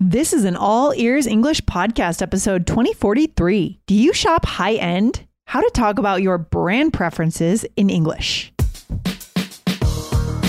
This is an all ears English podcast episode 2043. Do you shop high end? How to talk about your brand preferences in English.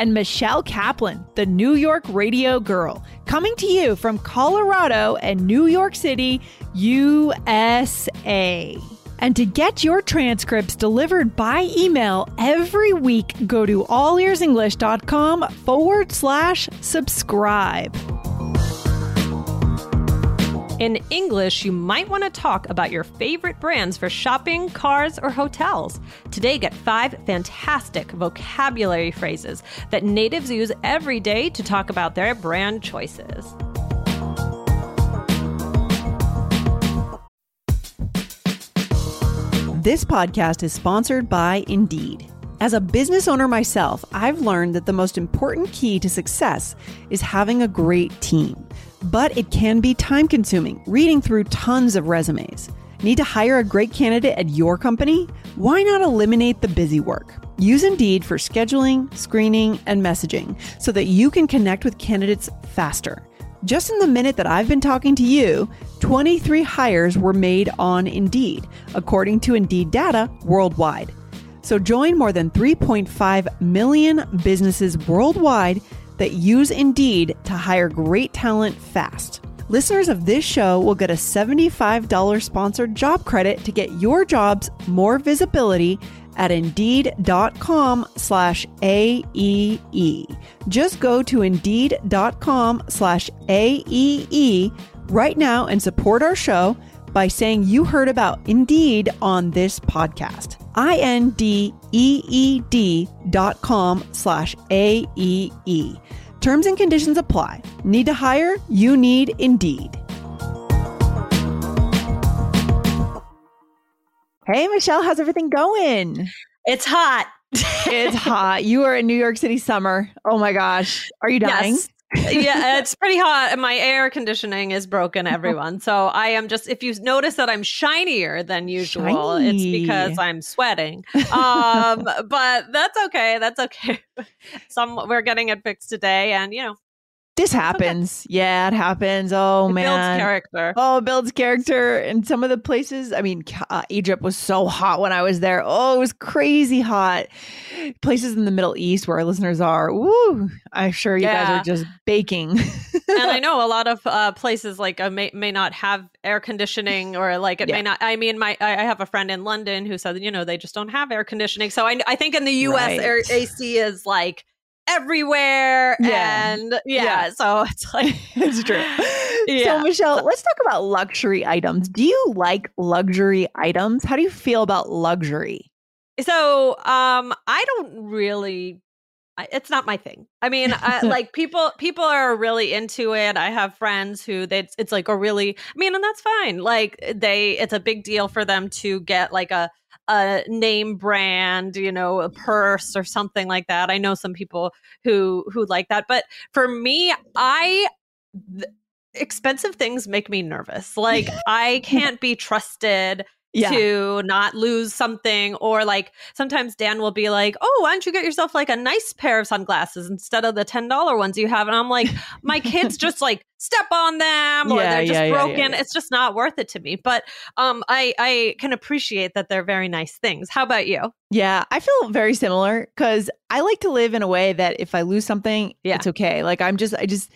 and Michelle Kaplan, the New York radio girl, coming to you from Colorado and New York City, USA. And to get your transcripts delivered by email every week, go to allearsenglish.com forward slash subscribe. In English, you might want to talk about your favorite brands for shopping, cars, or hotels. Today, get five fantastic vocabulary phrases that natives use every day to talk about their brand choices. This podcast is sponsored by Indeed. As a business owner myself, I've learned that the most important key to success is having a great team. But it can be time consuming reading through tons of resumes. Need to hire a great candidate at your company? Why not eliminate the busy work? Use Indeed for scheduling, screening, and messaging so that you can connect with candidates faster. Just in the minute that I've been talking to you, 23 hires were made on Indeed, according to Indeed data worldwide. So join more than 3.5 million businesses worldwide that use Indeed to hire great talent fast. Listeners of this show will get a $75 sponsored job credit to get your jobs more visibility at indeed.com slash AEE. Just go to indeed.com slash AEE right now and support our show by saying you heard about Indeed on this podcast. I-N-D-E-E-D dot com slash A-E-E. Terms and conditions apply. Need to hire? You need Indeed. Hey, Michelle, how's everything going? It's hot. it's hot. You are in New York City summer. Oh my gosh. Are you dying? Yes. Yeah, it's pretty hot. And my air conditioning is broken, everyone. So I am just, if you notice that I'm shinier than usual, Shiny. it's because I'm sweating. Um, but that's okay. That's okay. Some we're getting it fixed today. And, you know, this happens. Yeah, it happens. Oh it man, builds character. Oh, it builds character. And some of the places, I mean, uh, Egypt was so hot when I was there. Oh, it was crazy hot. Places in the Middle East where our listeners are. Woo! I'm sure you yeah. guys are just baking. and I know a lot of uh, places like uh, may may not have air conditioning or like it yeah. may not. I mean, my I have a friend in London who said you know they just don't have air conditioning. So I I think in the U.S. Right. air, AC is like everywhere yeah. and yeah, yeah, so it's like it's true yeah. so michelle let's talk about luxury items do you like luxury items how do you feel about luxury so um i don't really it's not my thing. I mean, I, like people people are really into it. I have friends who they it's like a really I mean, and that's fine. Like they it's a big deal for them to get like a a name brand, you know, a purse or something like that. I know some people who who like that, but for me, I th- expensive things make me nervous. Like I can't be trusted yeah. to not lose something or like sometimes Dan will be like, "Oh, why don't you get yourself like a nice pair of sunglasses instead of the $10 ones you have?" And I'm like, "My kids just like step on them or yeah, they're just yeah, broken. It's just not worth it to me." But um I I can appreciate that they're very nice things. How about you? Yeah, I feel very similar cuz I like to live in a way that if I lose something, it's okay. Like I'm just I just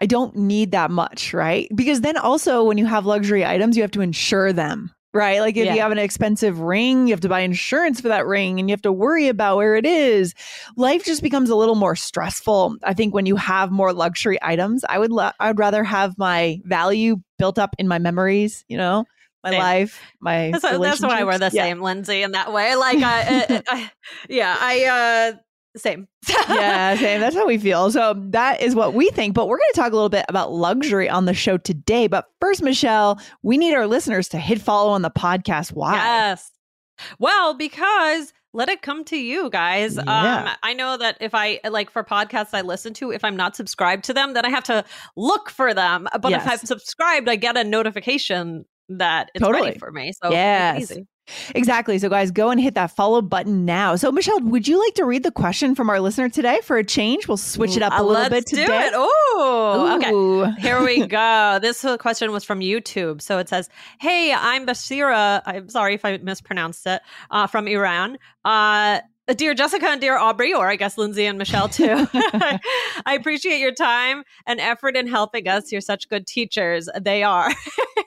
I don't need that much, right? Because then also when you have luxury items, you have to insure them, right? Like if yeah. you have an expensive ring, you have to buy insurance for that ring and you have to worry about where it is. Life just becomes a little more stressful. I think when you have more luxury items, I would lo- I'd rather have my value built up in my memories, you know? My same. life, my that's, that's why we're the yeah. same, Lindsay, in that way. Like, I, I, I yeah, I uh, same. yeah, same. That's how we feel. So that is what we think. But we're going to talk a little bit about luxury on the show today. But first, Michelle, we need our listeners to hit follow on the podcast. Why? Yes. Well, because let it come to you guys. Yeah. Um, I know that if I like for podcasts I listen to, if I'm not subscribed to them, then I have to look for them. But if I'm subscribed, I get a notification that it's Totally. ready for me. So Yes. Exactly. So, guys, go and hit that follow button now. So, Michelle, would you like to read the question from our listener today for a change? We'll switch it up a Uh, little let's bit today. Do it. Oh, okay. Here we go. This question was from YouTube. So it says, Hey, I'm Basira. I'm sorry if I mispronounced it, uh, from Iran. Uh, Dear Jessica and dear Aubrey, or I guess Lindsay and Michelle too. I appreciate your time and effort in helping us. You're such good teachers. They are.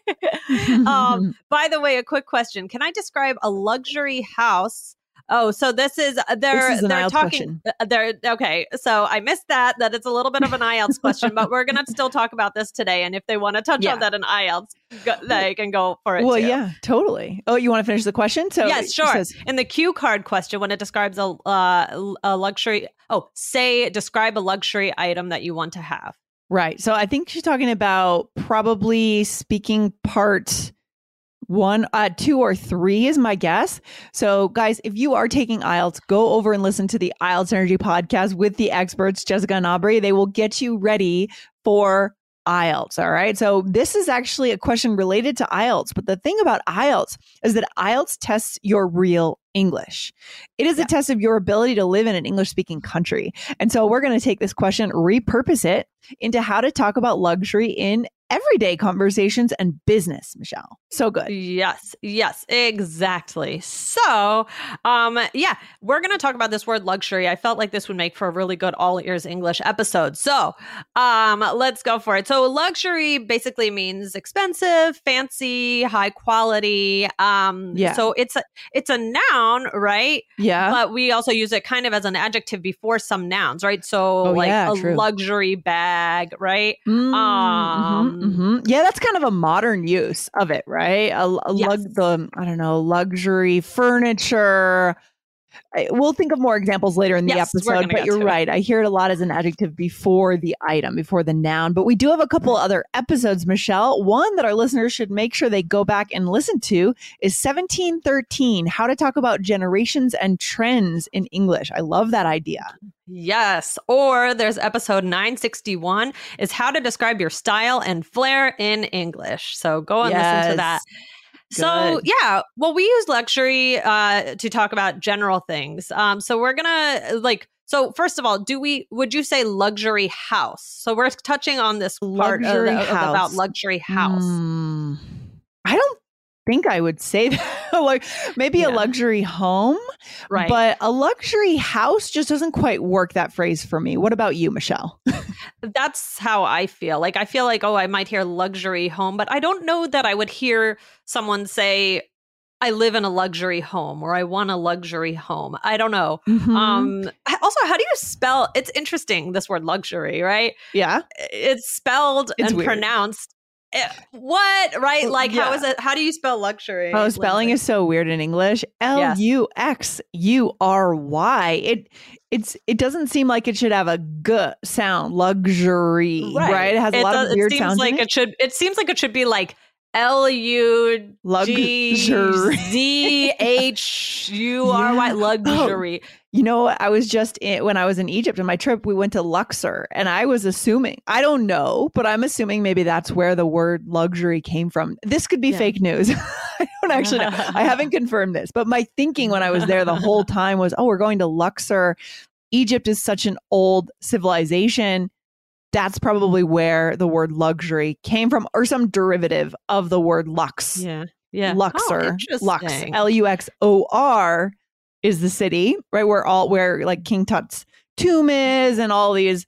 um, by the way, a quick question: Can I describe a luxury house? Oh, so this is uh, they're This is they're IELTS talking. uh, They're okay. So I missed that. That it's a little bit of an IELTS question, but we're gonna still talk about this today. And if they want to touch Yeah. on that in IELTS, go, they can go for it. well, too. yeah, totally. Oh, you want to finish the question? So, yes, sure. says- In the cue card question, when it describes a, uh, a luxury, oh, say describe a luxury item that you want to have. Right. So I think she's talking about probably speaking part one, uh, two or three is my guess. So guys, if you are taking IELTS, go over and listen to the IELTS Energy podcast with the experts, Jessica and Aubrey. They will get you ready for IELTS. All right. So this is actually a question related to IELTS. But the thing about IELTS is that IELTS tests your real English. It is Yeah. a test of your ability to live in an English speaking country. And so we're going to take this question, repurpose it into how to talk about luxury in everyday conversations and business, Michelle. So good. Yes, yes, exactly. So, um, yeah, we're going to talk about this word luxury. I felt like this would make for a really good all ears English episode. So, um, let's go for it. So, luxury basically means expensive, fancy, high quality. Um, Yeah. So it's a it's a noun, right? Yeah. But we also use it kind of as an adjective before some nouns, right? So, Oh, like yeah, a true. luxury bag, right? Mm, Um, mhm, mhm. Yeah, that's kind of a modern use of it, right? A, a Yes. lug, the I don't know, luxury furniture. I- We'll think of more examples later in the Yes, episode, but you're to it. right. I hear it a lot as an adjective before the item, before the noun. But we do have a couple mm-hmm. other episodes, Michelle. One that our listeners should make sure they go back and listen to is 1713 How to Talk About Generations and Trends in English. I love that idea. Yes. Or there's episode 961 is how to describe your style and flair in English. So go and listen to that. So yeah, well, we use luxury uh, to talk about general things. Um, so we're gonna like. So first of all, do we? Would you say luxury house? So we're touching on this part of, Luxury the- of about house. luxury house. Hmm. I don't think I would say that. like maybe a luxury home, Right. but a luxury house just doesn't quite work that phrase for me. What about you, Michelle? That's how I feel. Like I feel like oh, I might hear luxury home, but I don't know that I would hear someone say I live in a luxury home or I want a luxury home. I don't know. Mhm. Um also how do you spell it's interesting this word luxury, right? yeah. It's spelled It's and weird. pronounced Eh, what, right? Like how yeah. is it how do you spell luxury? Oh, spelling is so weird in English. L U X U R Y. It it's it doesn't seem like it should have a a g sound. Luxury, right? It has a lot does- of weird it seems sounds. like it. it. should it seems like it should be like L U G Luxury. Z H U R Y Oh. You know, what? I was just in, when I was in Egypt on my trip, we went to Luxor, and I was assuming, I don't know, but I'm assuming maybe that's where the word luxury came from. This could be Yeah. fake news. I don't actually know. I haven't confirmed this, but my thinking when I was there the whole time was, oh, we're going to Luxor. Egypt is such an old civilization. That's probably where the word luxury came from, or some derivative of the word lux. Yeah. Yeah. Oh, Luxor, Oh, Lux. L U X O R is the city, right? Where all where like King Tut's tomb is and all these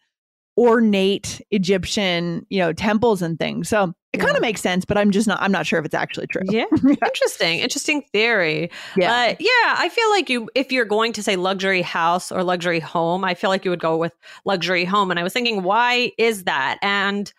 ornate Egyptian, you know, temples and things. So it kind of makes sense, but I'm just not I'm not sure if it's actually true. Yeah. Interesting. Interesting theory. Yeah. Uh, yeah, I feel like you, if you're going to say luxury house or luxury home, I feel like you would go with luxury home. And I was thinking, why is that? And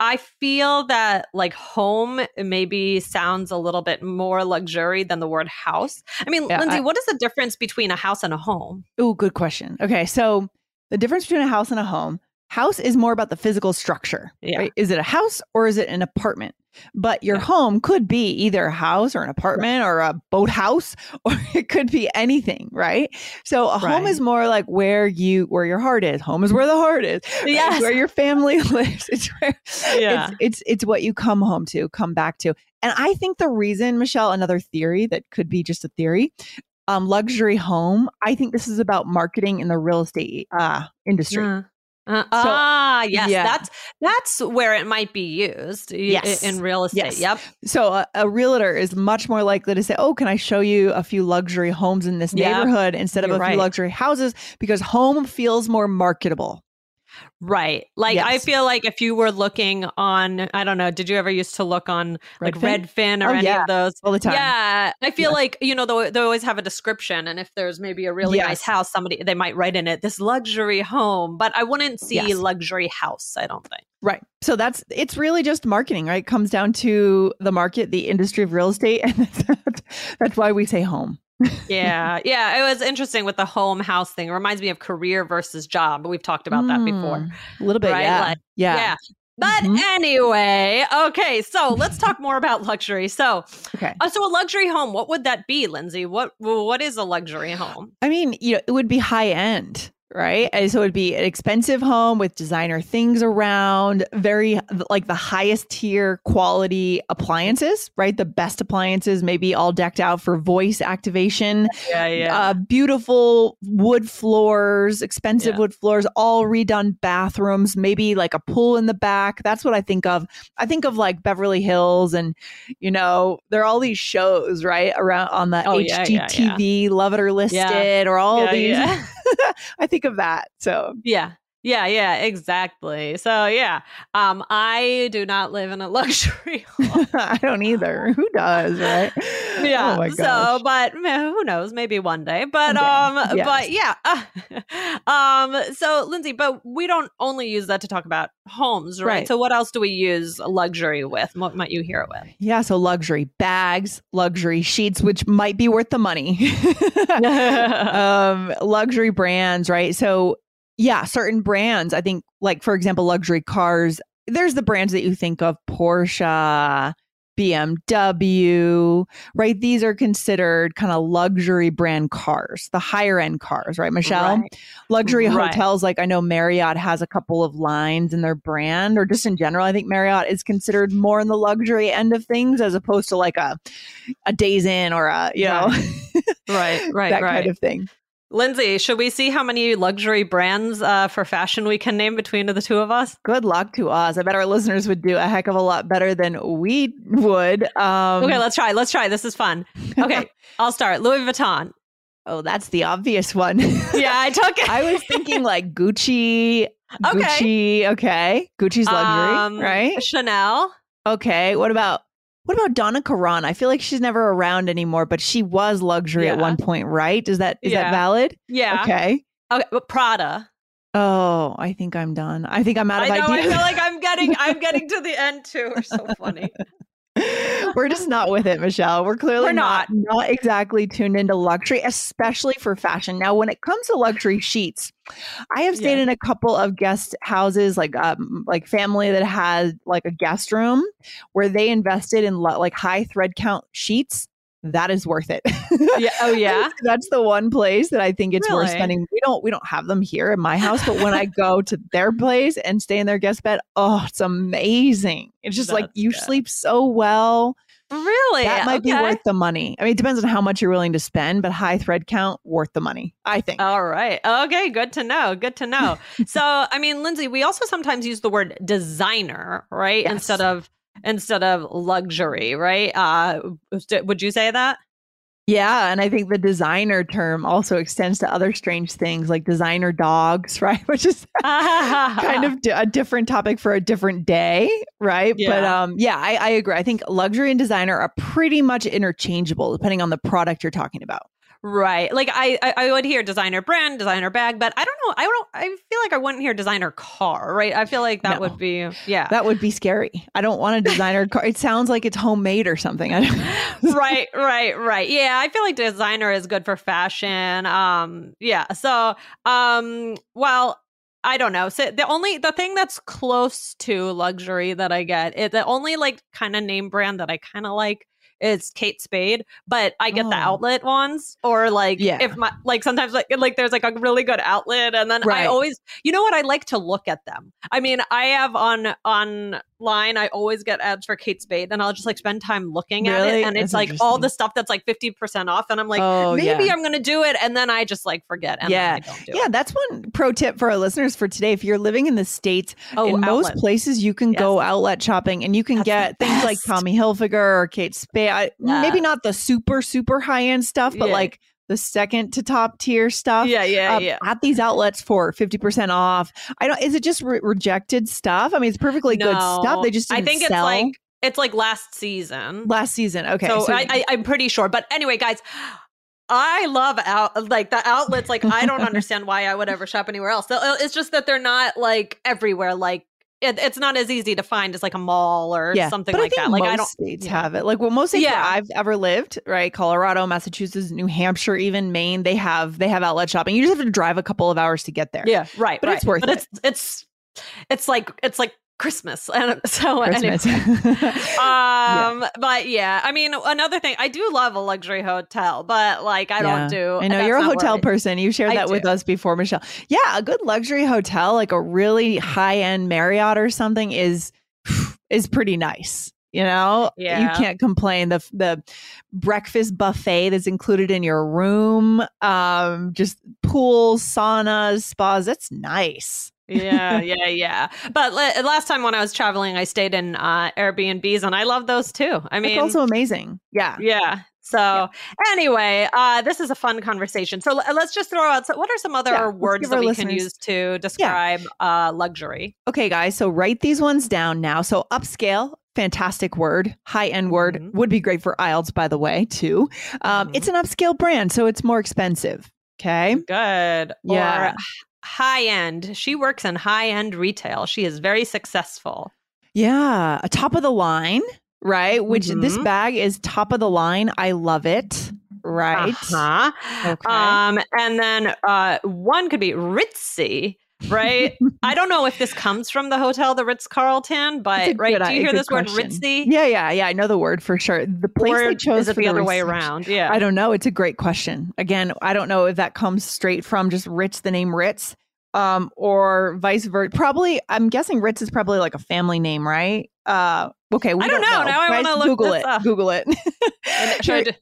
I feel that like home maybe sounds a little bit more luxury than the word house. I mean, Yeah, Lindsay, I- what is the difference between a house and a home? Oh, good question. Okay, so the difference between a house and a home, house is more about the physical structure. Yeah. Right? Is it a house or is it an apartment? But your Yeah. home could be either a house or an apartment or a boathouse, or it could be anything, right? So a home is more like where you where your heart is. Home is where the heart is. right? It's where your family lives. It's where Yeah. it's it's it's what you come home to, come back to. And I think the reason, Michelle, another theory that could be just a theory, um, luxury home. I think this is about marketing in the real estate uh, industry. Uh, uh, ah, yes, yeah. that's that's where it might be used. Yes. in real estate. Yes. Yep. So a, a realtor is much more likely to say, "Oh, can I show you a few luxury homes in this Yep. neighborhood instead of You're a right. few luxury houses?" Because home feels more marketable. Right. Like I feel like if you were looking on, I don't know, did you ever used to look on like Redfin? Redfin or Oh, any yeah. of those? all the time. Yeah, I feel Yeah. like you know they they always have a description, and if there's maybe a really nice house, somebody they might write in it this luxury home, but I wouldn't see Yes. luxury house. I don't think. Right. So that's it's really just marketing, right? It comes down to the market, the industry of real estate, and that's, that's why we say home. Yeah, yeah, it was interesting with the home house thing. It reminds me of career versus job. But We've talked about that before. Mm, A little bit, Right, yeah. like- yeah. Yeah. But Mhm. anyway, okay, so let's talk more about luxury. So, Okay. uh, so a luxury home, what would that be, Lindsay? What what is a luxury home? I mean, you know, it would be high end, right? And so it'd be an expensive home with designer things around, very like the highest tier quality appliances, right? The best appliances, maybe all decked out for voice activation. Yeah, Uh, beautiful wood floors, expensive Yeah. wood floors, all redone bathrooms, maybe like a pool in the back. That's what I think of. I think of like Beverly Hills, and you know, there are all these shows right around on the Oh, yeah, yeah, HGTV, Love It or List It, or all Yeah, these. I think of that. So yeah. Yeah, yeah, exactly. So yeah, um, I do not live in a luxury home. I don't either. Who does, right? yeah. Oh so, but who knows? Maybe one day. But One um, yes. but yeah. um. So, Lindsay, but we don't only use that to talk about homes, right? Right. So, what else do we use luxury with? What might you hear it with? Yeah, so luxury bags, luxury sheets, which might be worth the money. um, luxury brands, right? So, yeah, certain brands, I think, like for example, luxury cars, there's the brands that you think of Porsche, BMW, right? These are considered kind of luxury brand cars, the higher end cars, right, Michelle? Right. Luxury Right. hotels, like I know Marriott has a couple of lines in their brand, or just in general, I think Marriott is considered more in the luxury end of things as opposed to like a a Days Inn or a you know Right, right, that right. kind of thing. Lindsay, should we see how many luxury brands uh, for fashion we can name between the two of us? Good luck to us. I bet our listeners would do a heck of a lot better than we would. Um, okay, let's try. Let's try. This is fun. Okay, I'll start. Louis Vuitton. oh, that's the obvious one. Yeah, I took it. I was thinking like Gucci. Okay. Gucci, okay. Gucci's luxury, Um, right? Chanel. Okay. What about what about Donna Karan? I feel like she's never around anymore, but she was luxury at one point, right? Is that is Yeah. that valid? Yeah. Okay. Okay, but Prada. Oh, I think I'm done. I think I'm out I of know. I feel like I'm getting. I'm getting to the end too. We're so funny. We're just not with it, Michelle. We're clearly We're not not exactly tuned into luxury, especially for fashion. Now, when it comes to luxury sheets, I have stayed Yeah. in a couple of guest houses, like um, like family that had like a guest room where they invested in lo- like high thread count sheets. That is worth it. Yeah. Oh yeah. That's the one place that I think it's worth spending. We don't we don't have them here in my house, but when I go to their place and stay in their guest bed, oh, it's amazing. It's just like you good. sleep so well. Really? That might be worth the money. I mean, it depends on how much you're willing to spend, but high thread count worth the money. I think. All right. Okay. Good to know. Good to know. so, I mean, Lindsay, we also sometimes use the word designer, right? Yes. Instead of instead of luxury, right? Uh, would you say that? Yeah, and I think the designer term also extends to other strange things like designer dogs, right? Which is kind of a different topic for a different day, right? But Yeah. um, yeah, I, I agree. I think luxury and designer are pretty much interchangeable depending on the product you're talking about. Right. Like I, I, I would hear designer brand, designer bag, but I don't know. I don't. I feel like I wouldn't hear designer car, right? I feel like that No. would be yeah. That would be scary. I don't want a designer car. It sounds like it's homemade or something. Right, right, right. Yeah, I feel like designer is good for fashion. Um, yeah. So, um, well, I don't know. So the only the thing that's close to luxury that I get, it, the only like kind of name brand that I kind of like is Kate Spade, but I get Oh. the outlet ones or like Yeah. if my like sometimes like like there's like a really good outlet and then I always you know what I like to look at them. I mean, I have on on online I always get ads for Kate Spade and I'll just like spend time looking at it and it's like all the stuff that's like 50% off and I'm like oh, maybe yeah. I'm going to do it and then I just like forget and Yeah. then I don't do Yeah, it. that's one pro tip for our listeners for today. If you're living in the States, Oh, in most places you can Yes. go outlet shopping and you can That's get things like. Tommy Hilfiger or Kate Spade. I- Maybe not the super, super high end stuff, but Yeah. like the second to top tier stuff. Yeah, yeah, um, yeah. At these outlets for 50% off. I don't, is it just re- rejected stuff? I mean, it's perfectly good stuff. They just I think it's sell like it's like last season. last season. Okay. so I, I, I'm pretty sure. But anyway, guys, I love out like the outlets. Like I don't understand why I would ever shop anywhere else. Uh, It's just that they're not like everywhere. Like it, it's not as easy to find as like a mall or yeah, something but like that. Like most I don't. states yeah. have it. Like well, most states Yeah. I've ever lived, right? Colorado, Massachusetts, New Hampshire, even Maine, they have they have outlet shopping. You just have to drive a couple of hours to get there. Yeah, right. But right. it's worth but it. it's it's it's like it's like Christmas. And so Christmas. anyway. um but yeah i mean another thing i do love a luxury hotel but like i Yeah. don't do I know you're a hotel person. You shared I that with us before, Michelle. Yeah, a good luxury hotel, like a really high end Marriott or something, is is pretty nice. You know, you can't complain. The the breakfast buffet that's included in your room, um, just pools, saunas, spas. That's nice. Yeah yeah yeah but la- last time when i was traveling i stayed in uh airbnbs and i love those too i mean It's also amazing. Yeah. yeah so anyway uh this is a fun conversation so l- let's just throw out so what are some other Yeah, words that we can use to describe uh luxury Okay, guys. So write these ones down now. So upscale, fantastic word. High end word Mhm. would be great for IELTS, by the way, too. Um, Mhm. It's an upscale brand, so it's more expensive. Okay. good Yeah. or high end she works in high end retail she is very successful Yeah. A top of the line, right? Which this Mhm. bag is top of the line. I love it. Right. Uh-huh. Okay. Um, and then uh, one could be ritzy, right? I don't know if this comes from the hotel, the Ritz Carlton, but right? Do you hear this word question. ritzy? Yeah, yeah, yeah. I know the word for sure. The place Or they chose is the other way around? Yeah. I don't know. It's a great question. Again, I don't know if that comes straight from just Ritz, the name Ritz, um, or vice versa. Probably, I'm guessing Ritz is probably like a family name, right? Uh, okay, we I don't know. Now I Guys, wanna look Google it. up. Google it. And should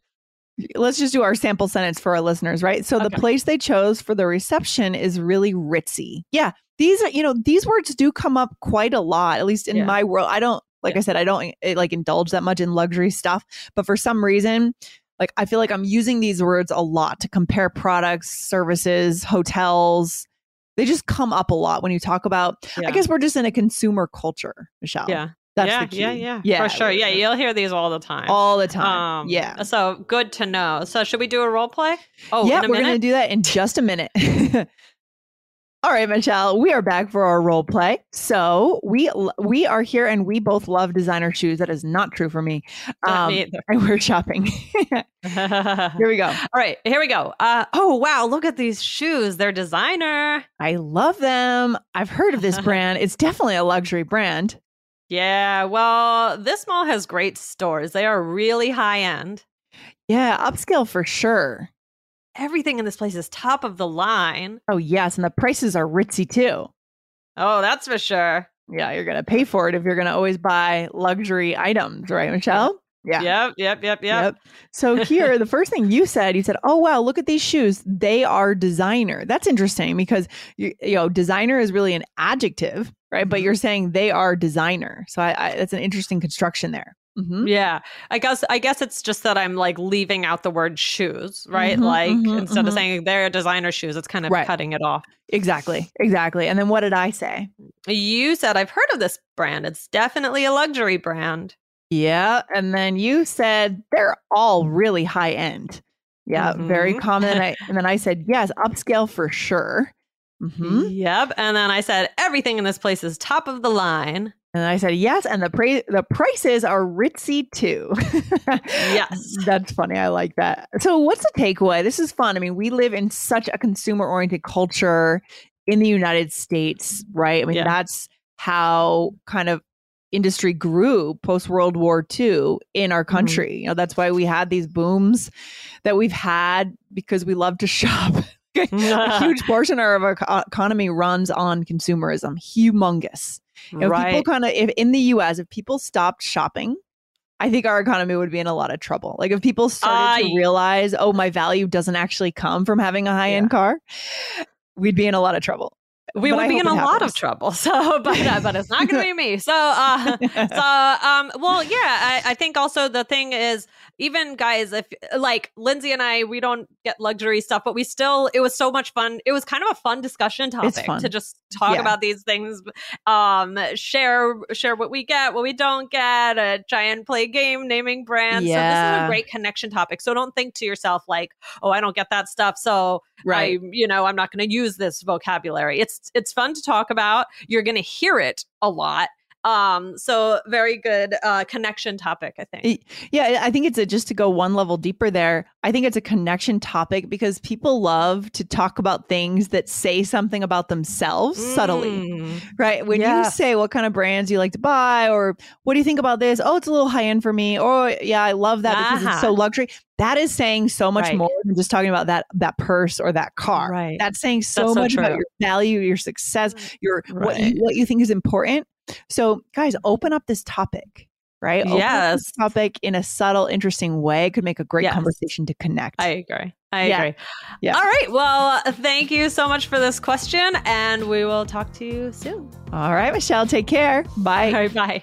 Let's just do our sample sentence for our listeners, right? So the place they chose for the reception is really ritzy. Yeah, these are you know these words do come up quite a lot, at least in Yeah. my world. I don't like Yeah. I said I don't eh, like indulge that much in luxury stuff, but for some reason, like I feel like I'm using these words a lot to compare products, services, hotels. They just come up a lot when you talk about. Yeah. I guess we're just in a consumer culture, Michelle. yeah. That's yeah, yeah, yeah, yeah, for sure. Yeah, you'll hear these all the time. all the time. Um, yeah. So good to know. So should we do a role play? Oh, yeah, in a we're going to do that in just a minute. All right, Michelle, we are back for our role play. So we we are here, and we both love designer shoes. That is not true for me. Um, me and we're shopping. here we go. All right, here we go. Uh, oh wow, look at these shoes. They're designer. I love them. I've heard of this brand. It's definitely a luxury brand. Yeah, well, this mall has great stores. They are really high end. Yeah, upscale for sure. Everything in this place is top of the line. Oh yes, and the prices are ritzy too. Oh, that's for sure. Yeah, you're gonna pay for it if you're gonna always buy luxury items, right, Michelle? Yeah. Yep, yep, yep, yep. So here, the first thing you said, you said, "Oh wow, look at these shoes. They are designer." That's interesting because you, you know designer is really an adjective, right? But Mhm. you're saying they are designer. So I, I that's an interesting construction there. Mhm. Yeah. I guess I guess it's just that I'm like leaving out the word shoes, right? Mhm, like mhm, instead of mhm. saying they're designer shoes, it's kind of Right. cutting it off. Exactly, exactly. And then what did I say? You said I've heard of this brand. It's definitely a luxury brand. Yeah, and then you said they're all really high end. Yeah, very Mhm. common. And, I, and then I said yes, upscale for sure. hmm Yep. And then I said everything in this place is top of the line. And I said yes, and the pra- the prices are ritzy too. Yes. that's funny. I like that. So, what's the takeaway? This is fun. I mean, we live in such a consumer oriented culture in the United States, right? I mean, Yeah. that's how kind of industry grew post World War II in our mm-hmm. country. You know, that's why we had these booms that we've had because we love to shop. a huge portion of our economy runs on consumerism, humongous. You know, if people right. kind of if in the US, if people stopped shopping, I think our economy would be in a lot of trouble. Like if people started I- to realize, oh, my value doesn't actually come from having a high end car, we'd be in a lot of trouble. We but would I be in a it lot of trouble. So, but uh, but it's not going to be me. So, uh, so um, well, yeah, I, I think also the thing is, even guys, if like Lindsay and I, we don't get luxury stuff, but we still, it was so much fun. It was kind of a fun discussion topic to just talk Yeah. about these things, um, share share what we get, what we don't get, uh, try and play game naming brands. So this is a great connection topic. So don't think to yourself like, oh, I don't get that stuff, so right. I, you know, I'm not going to use this vocabulary. It's it's fun to talk about. You're going to hear it a lot. Um, so very good uh, connection topic, I think. Yeah, I think it's a, just to go one level deeper there. I think it's a connection topic because people love to talk about things that say something about themselves subtly, Mm. right? When you say what kind of brands you like to buy or what do you think about this? Oh, it's a little high end for me. Or yeah, I love that because it's so Ah. luxury. That is saying so much Right. more than just talking about that that purse or that car. Right. That's saying so That's so much about your value, your success, your what you, what you think is important. So, guys, open up this topic, right? Open up Yes. this topic in a subtle, interesting way could make a great Yes. conversation to connect. I agree. I Yeah. agree. Yeah. All right. Well, thank you so much for this question, and we will talk to you soon. All right, Michelle, take care. Bye. All right. Bye.